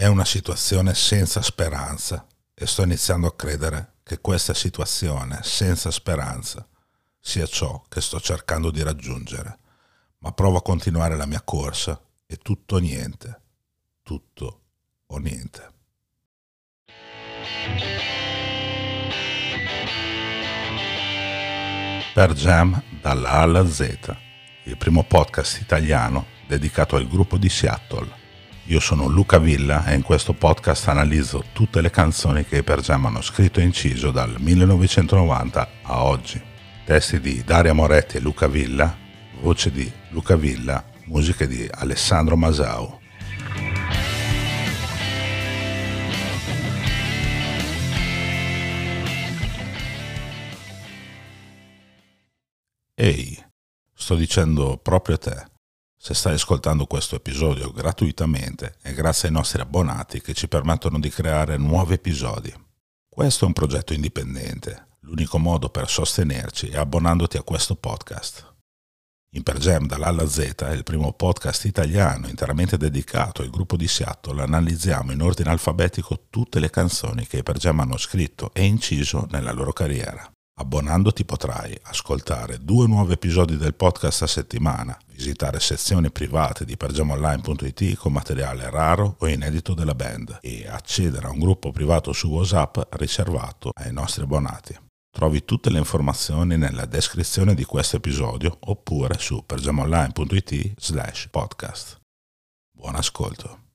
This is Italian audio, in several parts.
È una situazione senza speranza e sto iniziando a credere che questa situazione senza speranza sia ciò che sto cercando di raggiungere, ma provo a continuare la mia corsa e tutto o niente, tutto o niente. Per Jam dalla A alla Z, il primo podcast italiano dedicato al gruppo di Seattle io sono Luca Villa e in questo podcast analizzo tutte le canzoni che Per Jam hanno scritto e inciso dal 1990 a oggi. Testi di Daria Moretti e Luca Villa, voce di Luca Villa, musiche di Alessandro Masau. Ehi, sto dicendo proprio a te. Se stai ascoltando questo episodio gratuitamente è grazie ai nostri abbonati che ci permettono di creare nuovi episodi. Questo è un progetto indipendente. L'unico modo per sostenerci è abbonandoti a questo podcast. In Per Jam dall'A alla Z è il primo podcast italiano interamente dedicato al gruppo di Seattle. Analizziamo in ordine alfabetico tutte le canzoni che i Per Jam hanno scritto e inciso nella loro carriera. Abbonandoti potrai ascoltare due nuovi episodi del podcast a settimana, visitare sezioni private di pergiamonline.it con materiale raro o inedito della band e accedere a un gruppo privato su WhatsApp riservato ai nostri abbonati. Trovi tutte le informazioni nella descrizione di questo episodio oppure su pergiamonline.it slash podcast. Buon ascolto.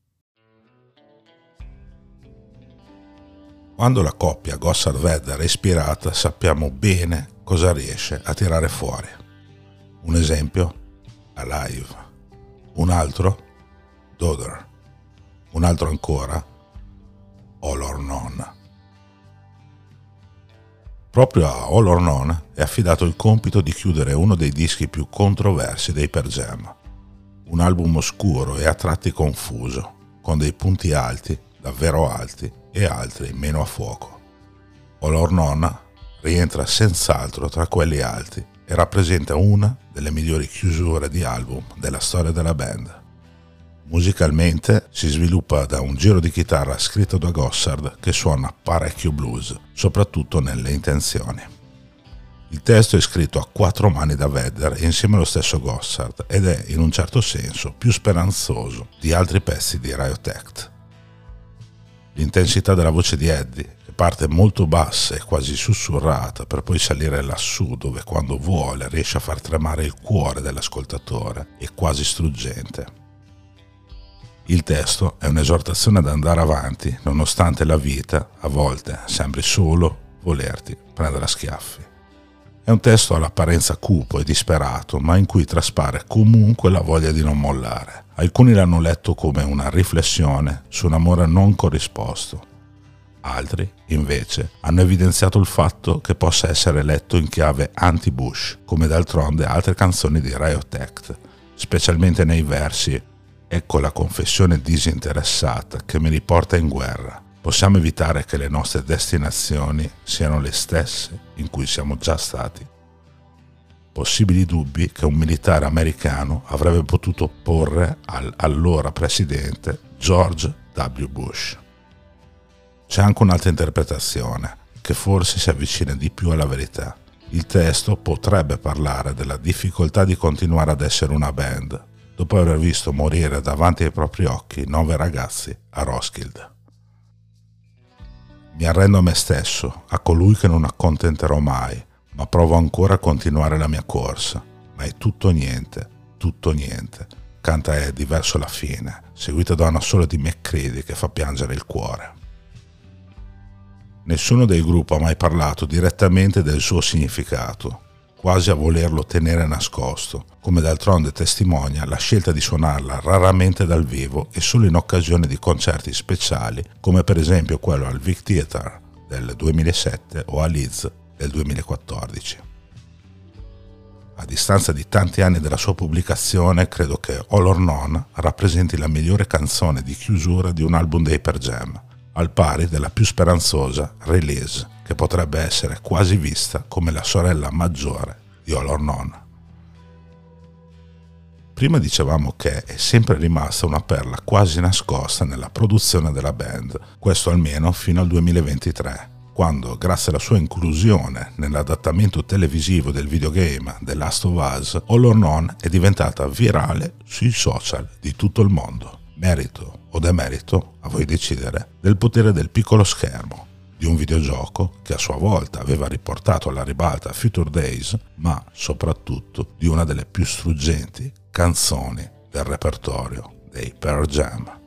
Quando la coppia Gossard-Vedder è ispirata sappiamo bene cosa riesce a tirare fuori. Un esempio? Alive. Un altro? Dodder. Un altro ancora? All or None. Proprio a All or None è affidato il compito di chiudere uno dei dischi più controversi dei Per Jam. Un album oscuro e a tratti confuso, con dei punti alti, davvero alti, e altri meno a fuoco. Olor Nonna rientra senz'altro tra quelli alti e rappresenta una delle migliori chiusure di album della storia della band. Musicalmente si sviluppa da un giro di chitarra scritto da Gossard che suona parecchio blues, soprattutto nelle intenzioni. Il testo è scritto a quattro mani da Vedder insieme allo stesso Gossard ed è in un certo senso più speranzoso di altri pezzi di Riot Act. L'intensità della voce di Eddie, che parte molto bassa e quasi sussurrata per poi salire lassù dove quando vuole riesce a far tremare il cuore dell'ascoltatore, è quasi struggente. Il testo è un'esortazione ad andare avanti nonostante la vita, a volte, sembri solo volerti prendere a schiaffi. È un testo all'apparenza cupo e disperato, ma in cui traspare comunque la voglia di non mollare Alcuni l'hanno letto come una riflessione su un amore non corrisposto. Altri, invece, hanno evidenziato il fatto che possa essere letto in chiave anti-Bush, come d'altronde altre canzoni di Riot Act, specialmente nei versi Ecco la confessione disinteressata che mi riporta in guerra. Possiamo evitare che le nostre destinazioni siano le stesse in cui siamo già stati possibili dubbi che un militare americano avrebbe potuto porre all'allora presidente George W. Bush. C'è anche un'altra interpretazione, che forse si avvicina di più alla verità. Il testo potrebbe parlare della difficoltà di continuare ad essere una band, dopo aver visto morire davanti ai propri occhi nove ragazzi a Roskilde. Mi arrendo a me stesso, a colui che non accontenterò mai, ma provo ancora a continuare la mia corsa. Ma è tutto niente, tutto niente. Canta Eddie verso la fine, seguita da una sola di McCready che fa piangere il cuore. Nessuno del gruppo ha mai parlato direttamente del suo significato, quasi a volerlo tenere nascosto, come d'altronde testimonia la scelta di suonarla raramente dal vivo e solo in occasione di concerti speciali, come per esempio quello al Vic Theatre del 2007 o a Leeds del 2014. A distanza di tanti anni dalla sua pubblicazione, credo che All or None rappresenti la migliore canzone di chiusura di un album dei Per Jam, al pari della più speranzosa Release, che potrebbe essere quasi vista come la sorella maggiore di All or None. Prima dicevamo che è sempre rimasta una perla quasi nascosta nella produzione della band, questo almeno fino al 2023 quando, grazie alla sua inclusione nell'adattamento televisivo del videogame The Last of Us, All or None è diventata virale sui social di tutto il mondo. Merito o demerito, a voi decidere, del potere del piccolo schermo, di un videogioco che a sua volta aveva riportato alla ribalta Future Days, ma soprattutto di una delle più struggenti canzoni del repertorio dei Pearl Jam.